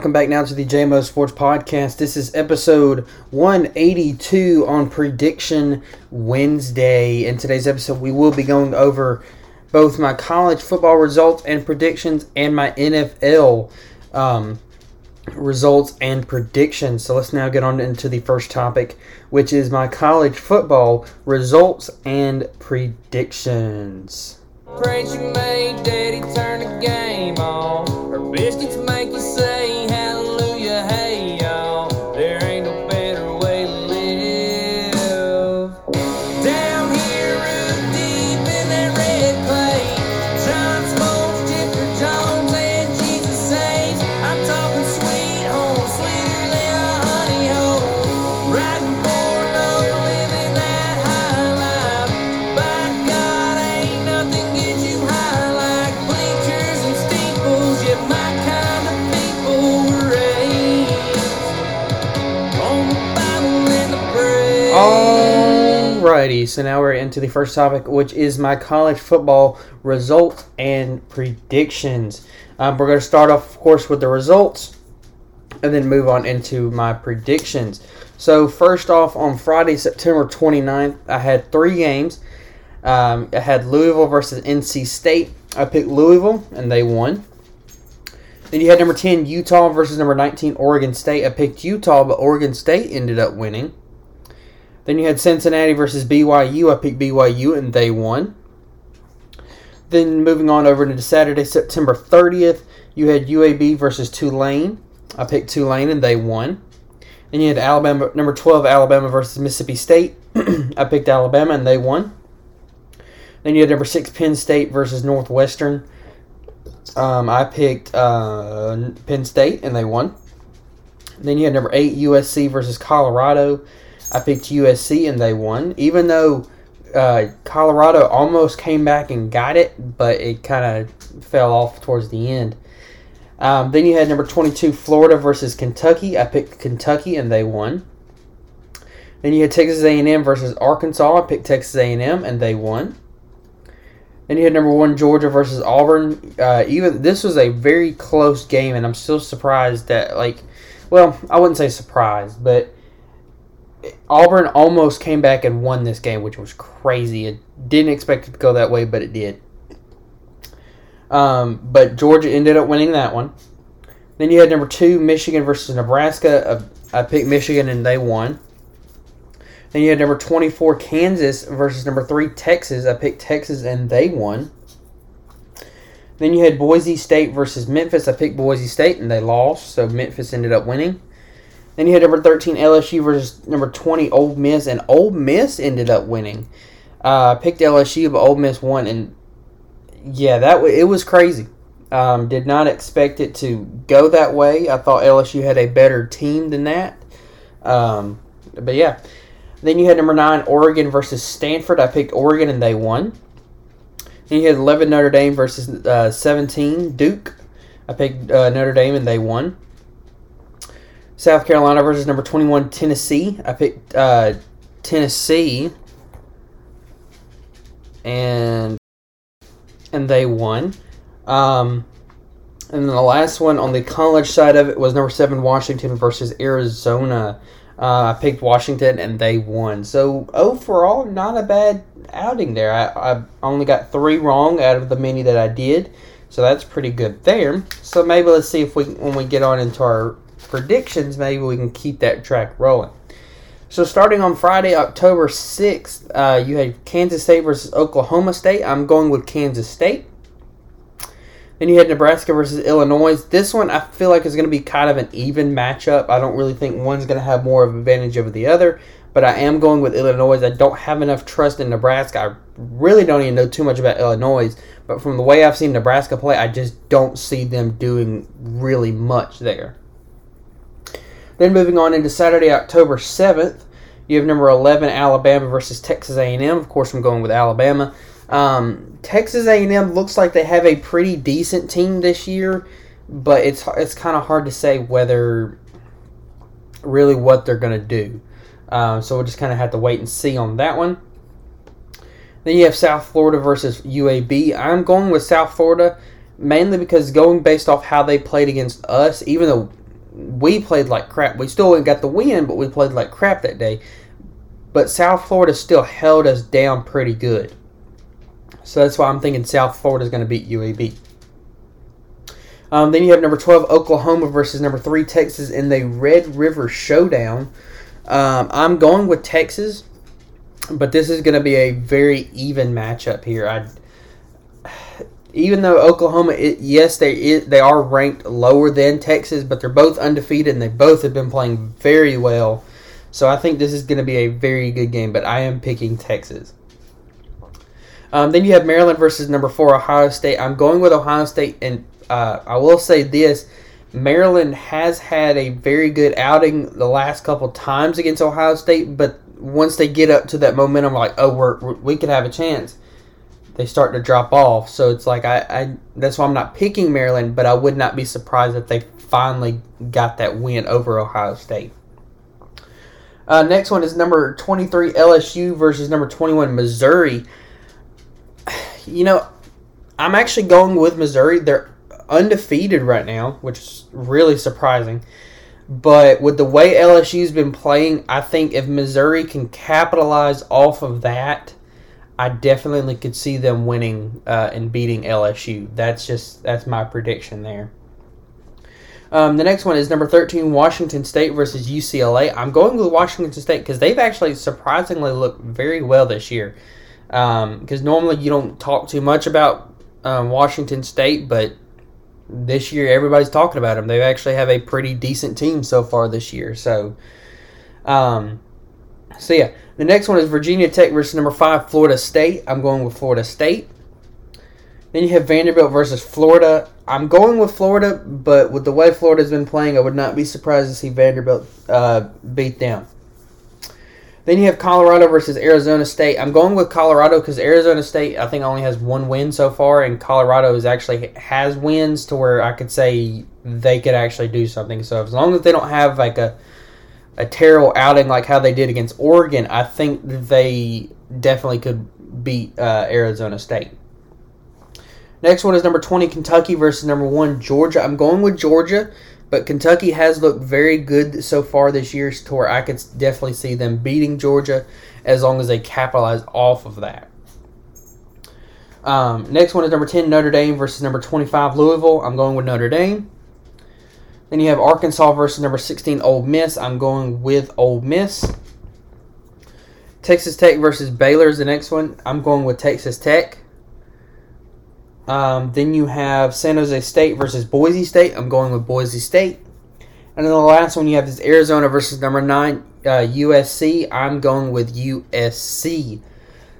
welcome back now to the JMO Sports Podcast. This is episode 182 on Prediction Wednesday. In today's episode, we will be going over both my college football results and predictions and my NFL um, results and predictions. So let's now get on into the first topic, which is my college football results and predictions. Praise you made daddy turn the game on. Her biscuits make you So now we're into the first topic, which is my college football results and predictions. Um, we're going to start off, of course, with the results and then move on into my predictions. So, first off, on Friday, September 29th, I had three games. Um, I had Louisville versus NC State. I picked Louisville, and they won. Then you had number 10, Utah versus number 19, Oregon State. I picked Utah, but Oregon State ended up winning. Then you had Cincinnati versus BYU. I picked BYU, and they won. Then moving on over to Saturday, September 30th, you had UAB versus Tulane. I picked Tulane, and they won. Then you had Alabama, number 12, Alabama versus Mississippi State. I picked Alabama, and they won. Then you had number 6, Penn State versus Northwestern. Um, I picked uh, Penn State, and they won. Then you had number 8, USC versus Colorado. I picked USC, and they won. Even though uh, Colorado almost came back and got it, but it kind of fell off towards the end. Um, then you had number 22, Florida versus Kentucky. I picked Kentucky, and they won. Then you had Texas A&M versus Arkansas. I picked Texas A&M, and they won. Then you had number one Georgia versus Auburn. Uh, even this was a very close game, and I'm still surprised that like, well, I wouldn't say surprised, but Auburn almost came back and won this game, which was crazy. It didn't expect it to go that way, but it did. Um, but Georgia ended up winning that one. Then you had number two Michigan versus Nebraska. Uh, I picked Michigan, and they won. Then you had number 24 Kansas versus number 3 Texas. I picked Texas and they won. Then you had Boise State versus Memphis. I picked Boise State and they lost, so Memphis ended up winning. Then you had number 13 LSU versus number 20 Ole Miss and Ole Miss ended up winning. Uh, I picked LSU but Ole Miss won and yeah, that w- it was crazy. Um, did not expect it to go that way. I thought LSU had a better team than that. Um, but yeah. Then you had number nine Oregon versus Stanford. I picked Oregon and they won. Then you had eleven Notre Dame versus uh, seventeen Duke. I picked uh, Notre Dame and they won. South Carolina versus number twenty-one Tennessee. I picked uh, Tennessee, and and they won. Um, and then the last one on the college side of it was number seven Washington versus Arizona. Uh, I picked Washington and they won. So overall, not a bad outing there. I, I only got three wrong out of the many that I did, so that's pretty good there. So maybe let's see if we when we get on into our predictions, maybe we can keep that track rolling. So starting on Friday, October sixth, uh, you had Kansas State versus Oklahoma State. I'm going with Kansas State. Then you had Nebraska versus Illinois. This one I feel like is going to be kind of an even matchup. I don't really think one's going to have more of an advantage over the other, but I am going with Illinois. I don't have enough trust in Nebraska. I really don't even know too much about Illinois, but from the way I've seen Nebraska play, I just don't see them doing really much there. Then moving on into Saturday, October 7th, you have number 11 Alabama versus Texas A&M. Of course, I'm going with Alabama. Um, Texas A&M looks like they have a pretty decent team this year, but it's it's kind of hard to say whether really what they're going to do. Um, so we'll just kind of have to wait and see on that one. Then you have South Florida versus UAB. I'm going with South Florida mainly because going based off how they played against us, even though we played like crap, we still got the win, but we played like crap that day. But South Florida still held us down pretty good. So that's why I'm thinking South Florida is going to beat UAB. Um, then you have number 12, Oklahoma versus number 3, Texas in the Red River Showdown. Um, I'm going with Texas, but this is going to be a very even matchup here. I, even though Oklahoma, it, yes, they they are ranked lower than Texas, but they're both undefeated and they both have been playing very well. So I think this is going to be a very good game, but I am picking Texas. Um, then you have Maryland versus number four Ohio State. I'm going with Ohio State, and uh, I will say this: Maryland has had a very good outing the last couple times against Ohio State, but once they get up to that momentum, like oh, we're we could have a chance, they start to drop off. So it's like I, I that's why I'm not picking Maryland, but I would not be surprised if they finally got that win over Ohio State. Uh, next one is number 23 LSU versus number 21 Missouri. You know, I'm actually going with Missouri. They're undefeated right now, which is really surprising. But with the way LSU's been playing, I think if Missouri can capitalize off of that, I definitely could see them winning uh, and beating LSU. That's just that's my prediction there. Um, the next one is number 13, Washington State versus UCLA. I'm going with Washington State because they've actually surprisingly looked very well this year. Because um, normally you don't talk too much about um, Washington State, but this year everybody's talking about them. They actually have a pretty decent team so far this year. So, um, so yeah, the next one is Virginia Tech versus number five Florida State. I'm going with Florida State. Then you have Vanderbilt versus Florida. I'm going with Florida, but with the way Florida's been playing, I would not be surprised to see Vanderbilt uh, beat them. Then you have Colorado versus Arizona State. I'm going with Colorado because Arizona State I think only has one win so far, and Colorado is actually has wins to where I could say they could actually do something. So as long as they don't have like a a terrible outing like how they did against Oregon, I think they definitely could beat uh, Arizona State. Next one is number 20, Kentucky versus number 1, Georgia. I'm going with Georgia, but Kentucky has looked very good so far this year to where I could definitely see them beating Georgia as long as they capitalize off of that. Um, next one is number 10, Notre Dame versus number 25, Louisville. I'm going with Notre Dame. Then you have Arkansas versus number 16, Ole Miss. I'm going with Ole Miss. Texas Tech versus Baylor is the next one. I'm going with Texas Tech. Um, then you have San Jose State versus Boise State. I'm going with Boise State. And then the last one you have is Arizona versus number nine uh, USC. I'm going with USC.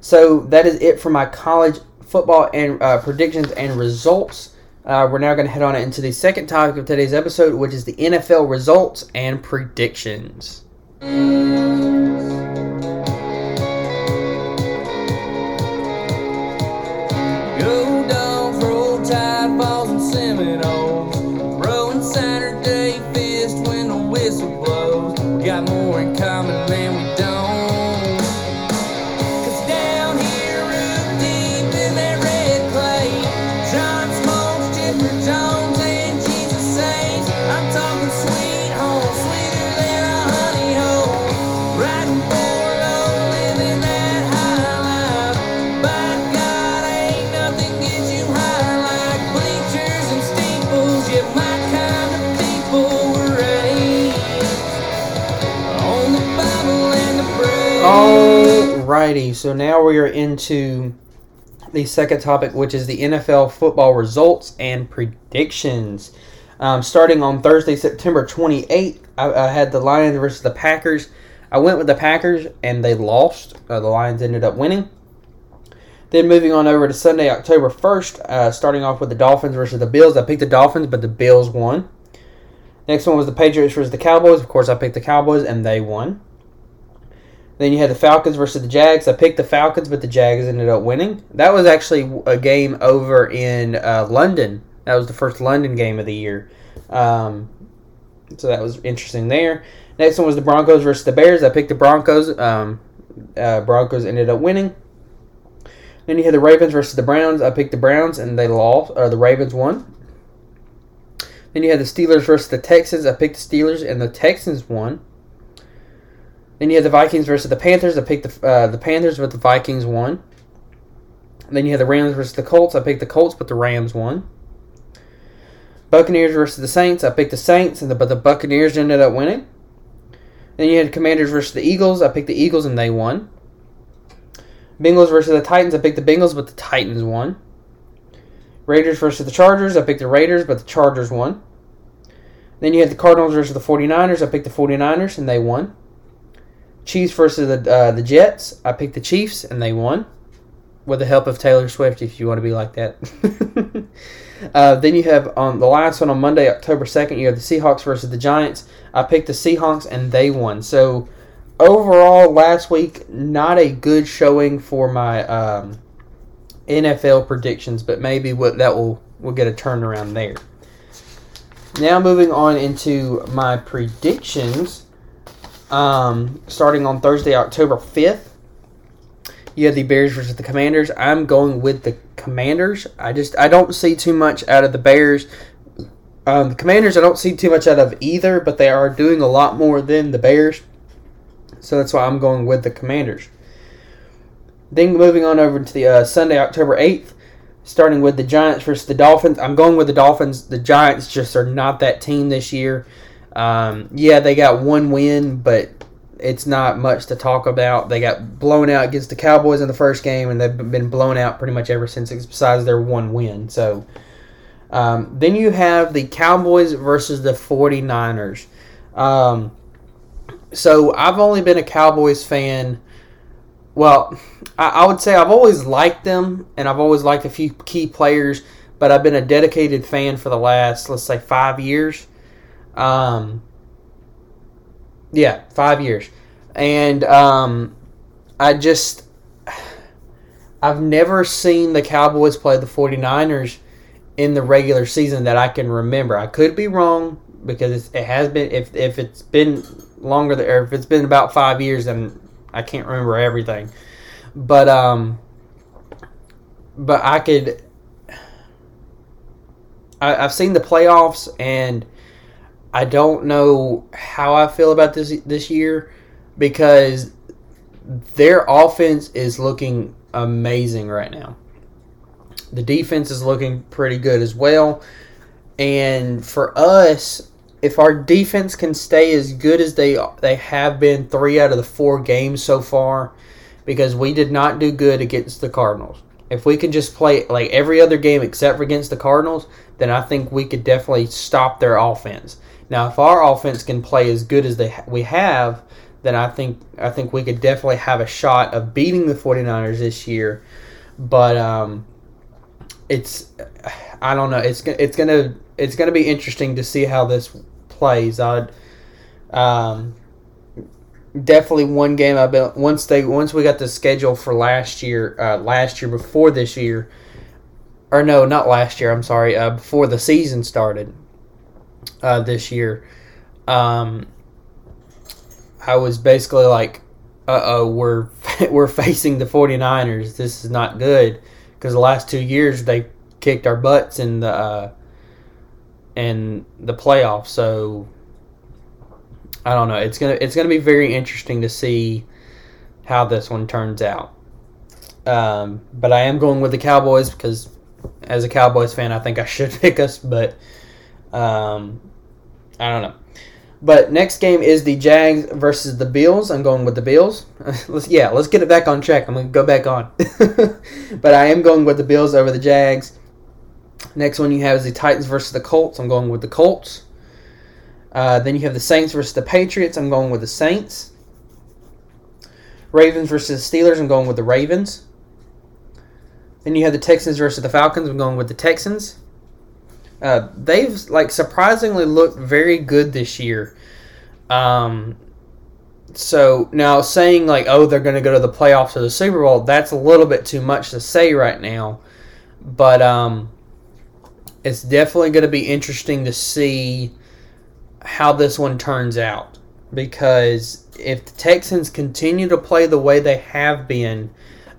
So that is it for my college football and uh, predictions and results. Uh, we're now going to head on into the second topic of today's episode, which is the NFL results and predictions. Alrighty, so now we are into the second topic, which is the NFL football results and predictions. Um, starting on Thursday, September 28th, I, I, had the Lions versus the Packers. I went with the Packers and they lost. Uh, the Lions ended up winning. Then moving on over to Sunday, October 1st, uh, starting off with the Dolphins versus the Bills. I picked the Dolphins, but the Bills won. Next one was the Patriots versus the Cowboys. Of course, I picked the Cowboys and they won. Then you had the Falcons versus the Jags. I picked the Falcons, but the Jags ended up winning. That was actually a game over in uh, London. That was the first London game of the year. Um, so that was interesting there. Next one was the Broncos versus the Bears. I picked the Broncos. Um, uh, Broncos ended up winning. Then you had the Ravens versus the Browns. I picked the Browns and they lost. Or the Ravens won. Then you had the Steelers versus the Texans. I picked the Steelers and the Texans won. Then you had the Vikings versus the Panthers. I picked the uh, the Panthers, but the Vikings won. Then you had the Rams versus the Colts. I picked the Colts, but the Rams won. Buccaneers versus the Saints. I picked the Saints, and the, but the Buccaneers ended up winning. Then you had Commanders versus the Eagles. I picked the Eagles, and they won. Bengals versus the Titans. I picked the Bengals, but the Titans won. Raiders versus the Chargers. I picked the Raiders, but the Chargers won. Then you had the Cardinals versus the 49ers. I picked the 49ers, and they won. Chiefs versus the uh, the Jets. I picked the Chiefs, and they won. With the help of Taylor Swift, if you want to be like that. uh, then you have on the last one on Monday, October 2nd, you have the Seahawks versus the Giants. I picked the Seahawks, and they won. So overall, last week, not a good showing for my um, NFL predictions, but maybe what that will will get a turnaround there. Now moving on into my predictions. Um, starting on Thursday, October fifth, you have the Bears versus the Commanders. I'm going with the Commanders. I just I don't see too much out of the Bears. Um, the Commanders I don't see too much out of either, but they are doing a lot more than the Bears. So that's why I'm going with the Commanders. Then moving on over to the uh, Sunday, October 8th, starting with the Giants versus the Dolphins. I'm going with the Dolphins. The Giants just are not that team this year. Um, yeah, they got one win, but it's not much to talk about. They got blown out against the Cowboys in the first game, and they've been blown out pretty much ever since, besides their one win. So um, then you have the Cowboys versus the 49ers. Um, so I've only been a Cowboys fan. Well, I, I would say I've always liked them, and I've always liked a few key players, but I've been a dedicated fan for the last, let's say, five years. Um, yeah, five years. And um, I just, I've never seen the Cowboys play the 49ers in the regular season that I can remember. I could be wrong because it has been, if, if it's been longer, than, or if it's been about five years, then I can't remember everything. But, um, but I could, I, I've seen the playoffs and I don't know how I feel about this this year because their offense is looking amazing right now. The defense is looking pretty good as well. And for us, if our defense can stay as good as they they have been 3 out of the 4 games so far because we did not do good against the Cardinals. If we can just play like every other game except for against the Cardinals, then I think we could definitely stop their offense. Now, if our offense can play as good as they we have, then I think I think we could definitely have a shot of beating the 49ers this year. But um, it's I don't know. It's it's gonna it's gonna be interesting to see how this plays. I'd um, definitely one game I bet once they once we got the schedule for last year uh, last year before this year or no not last year I'm sorry uh, before the season started uh, this year, um, I was basically like, "Uh oh, we're we're facing the 49ers. This is not good." Because the last two years they kicked our butts in the uh, in the playoffs. So I don't know. It's gonna it's gonna be very interesting to see how this one turns out. Um, but I am going with the Cowboys because as a Cowboys fan, I think I should pick us, but um, I don't know. But next game is the Jags versus the Bills. I'm going with the Bills. let's yeah, let's get it back on track. I'm gonna go back on. but I am going with the Bills over the Jags. Next one you have is the Titans versus the Colts. I'm going with the Colts. Uh, then you have the Saints versus the Patriots. I'm going with the Saints. Ravens versus the Steelers. I'm going with the Ravens. Then you have the Texans versus the Falcons. I'm going with the Texans. Uh, they've like surprisingly looked very good this year. Um, so now saying like, oh, they're going to go to the playoffs or the Super Bowl, that's a little bit too much to say right now. But um, it's definitely going to be interesting to see how this one turns out because if the Texans continue to play the way they have been,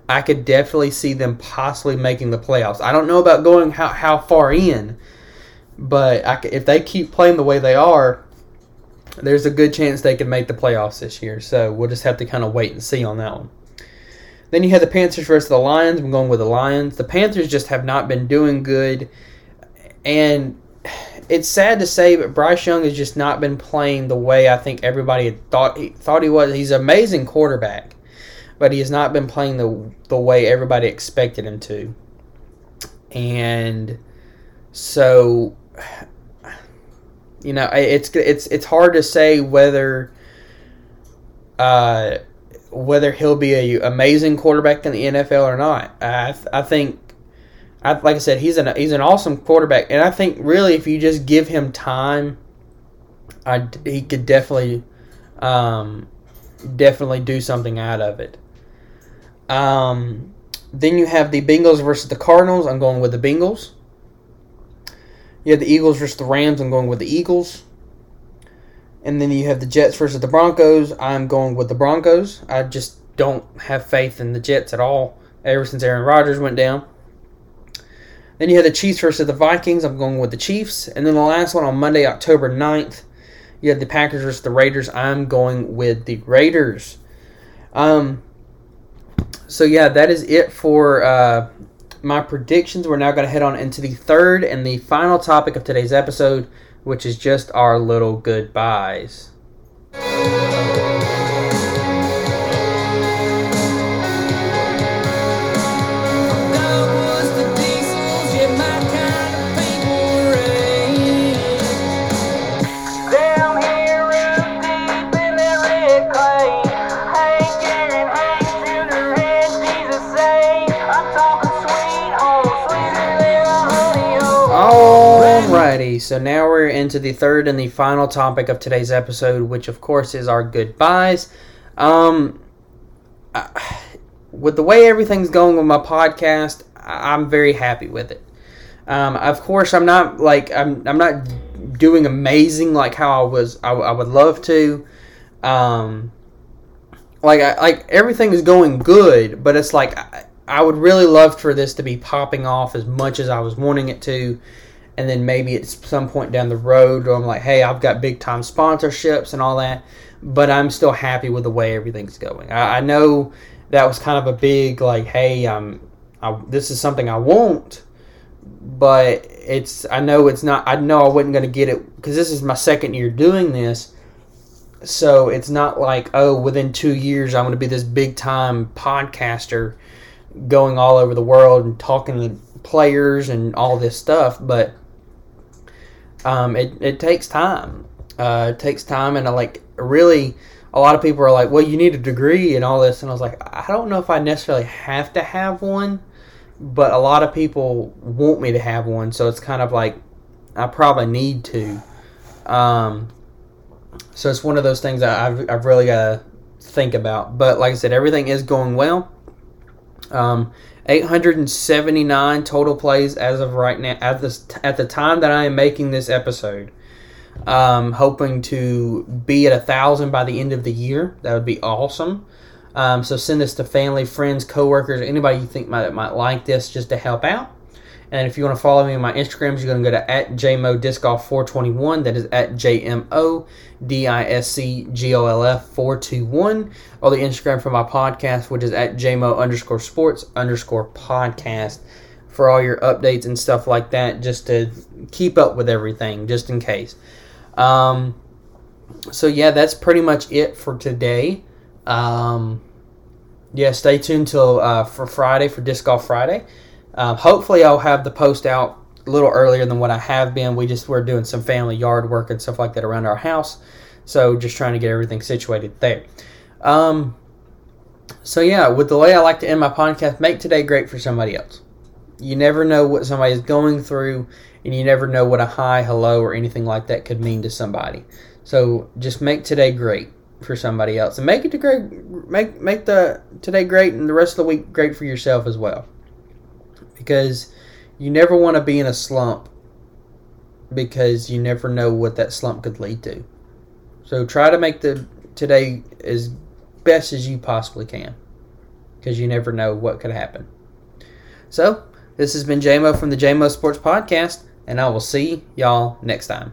I could definitely see them possibly making the playoffs. I don't know about going how, how far in, but I, if they keep playing the way they are, there's a good chance they can make the playoffs this year. So we'll just have to kind of wait and see on that one. Then you have the Panthers versus the Lions. I'm going with the Lions. The Panthers just have not been doing good, and it's sad to say, but Bryce Young has just not been playing the way I think everybody had thought he thought he was. He's an amazing quarterback, but he has not been playing the the way everybody expected him to. And so you know, it's it's it's hard to say whether uh whether he'll be a amazing quarterback in the NFL or not. I I think I, like I said, he's an he's an awesome quarterback, and I think really if you just give him time, I he could definitely, um, definitely do something out of it. Um, then you have the Bengals versus the Cardinals. I'm going with the Bengals. You have the Eagles versus the Rams. I'm going with the Eagles. And then you have the Jets versus the Broncos. I'm going with the Broncos. I just don't have faith in the Jets at all ever since Aaron Rodgers went down. Then you have the Chiefs versus the Vikings. I'm going with the Chiefs. And then the last one on Monday, October 9th, you have the Packers versus the Raiders. I'm going with the Raiders. Um, so, yeah, that is it for uh, my predictions. We're now going to head on into the third and the final topic of today's episode, which is just our little goodbyes. So now we're into the third and the final topic of today's episode, which of course is our goodbyes. Um, with the way everything's going with my podcast, I'm very happy with it. Um, of course, I'm not like I'm I'm not doing amazing like how I was I, I would love to. Um, like I, like everything is going good, but it's like I, I would really love for this to be popping off as much as I was wanting it to and then maybe at some point down the road I'm like, hey, I've got big time sponsorships and all that, but I'm still happy with the way everything's going. I, I know that was kind of a big like, hey, um, I, this is something I want, but it's I know it's not. I know I wasn't going to get it because this is my second year doing this. So it's not like oh, within two years I'm going to be this big time podcaster, going all over the world and talking to players and all this stuff. But um, it, it takes time. Uh, it takes time, and I like really. A lot of people are like, "Well, you need a degree and all this," and I was like, "I don't know if I necessarily have to have one, but a lot of people want me to have one, so it's kind of like I probably need to." Um, so it's one of those things I've I've really got to think about. But like I said, everything is going well. Um, 879 total plays as of right now at this at the time that I am making this episode. Um, hoping to be at a thousand by the end of the year. That would be awesome. Um, so send this to family, friends, coworkers, anybody you think might might like this, just to help out. And if you want to follow me on my Instagrams, you're going to go to at jmodiscgolf421. That is at J-M-O-D-I-S-C-G-O-L-F 421. Or the Instagram for my podcast, which is at jmo underscore sports underscore podcast for all your updates and stuff like that, just to keep up with everything, just in case. Um, so yeah, that's pretty much it for today. Um, yeah, stay tuned till uh, for Friday for Disc Golf Friday. Um, hopefully, I'll have the post out a little earlier than what I have been. We just were doing some family yard work and stuff like that around our house, so just trying to get everything situated there. Um, so yeah, with the way I like to end my podcast, make today great for somebody else. You never know what somebody is going through, and you never know what a hi, hello, or anything like that could mean to somebody. So just make today great for somebody else, and make it to great. Make make the today great, and the rest of the week great for yourself as well because you never want to be in a slump because you never know what that slump could lead to. So try to make the today as best as you possibly can. because you never know what could happen. So, this has been JMO from the JMO Sports Podcast, and I will see y'all next time.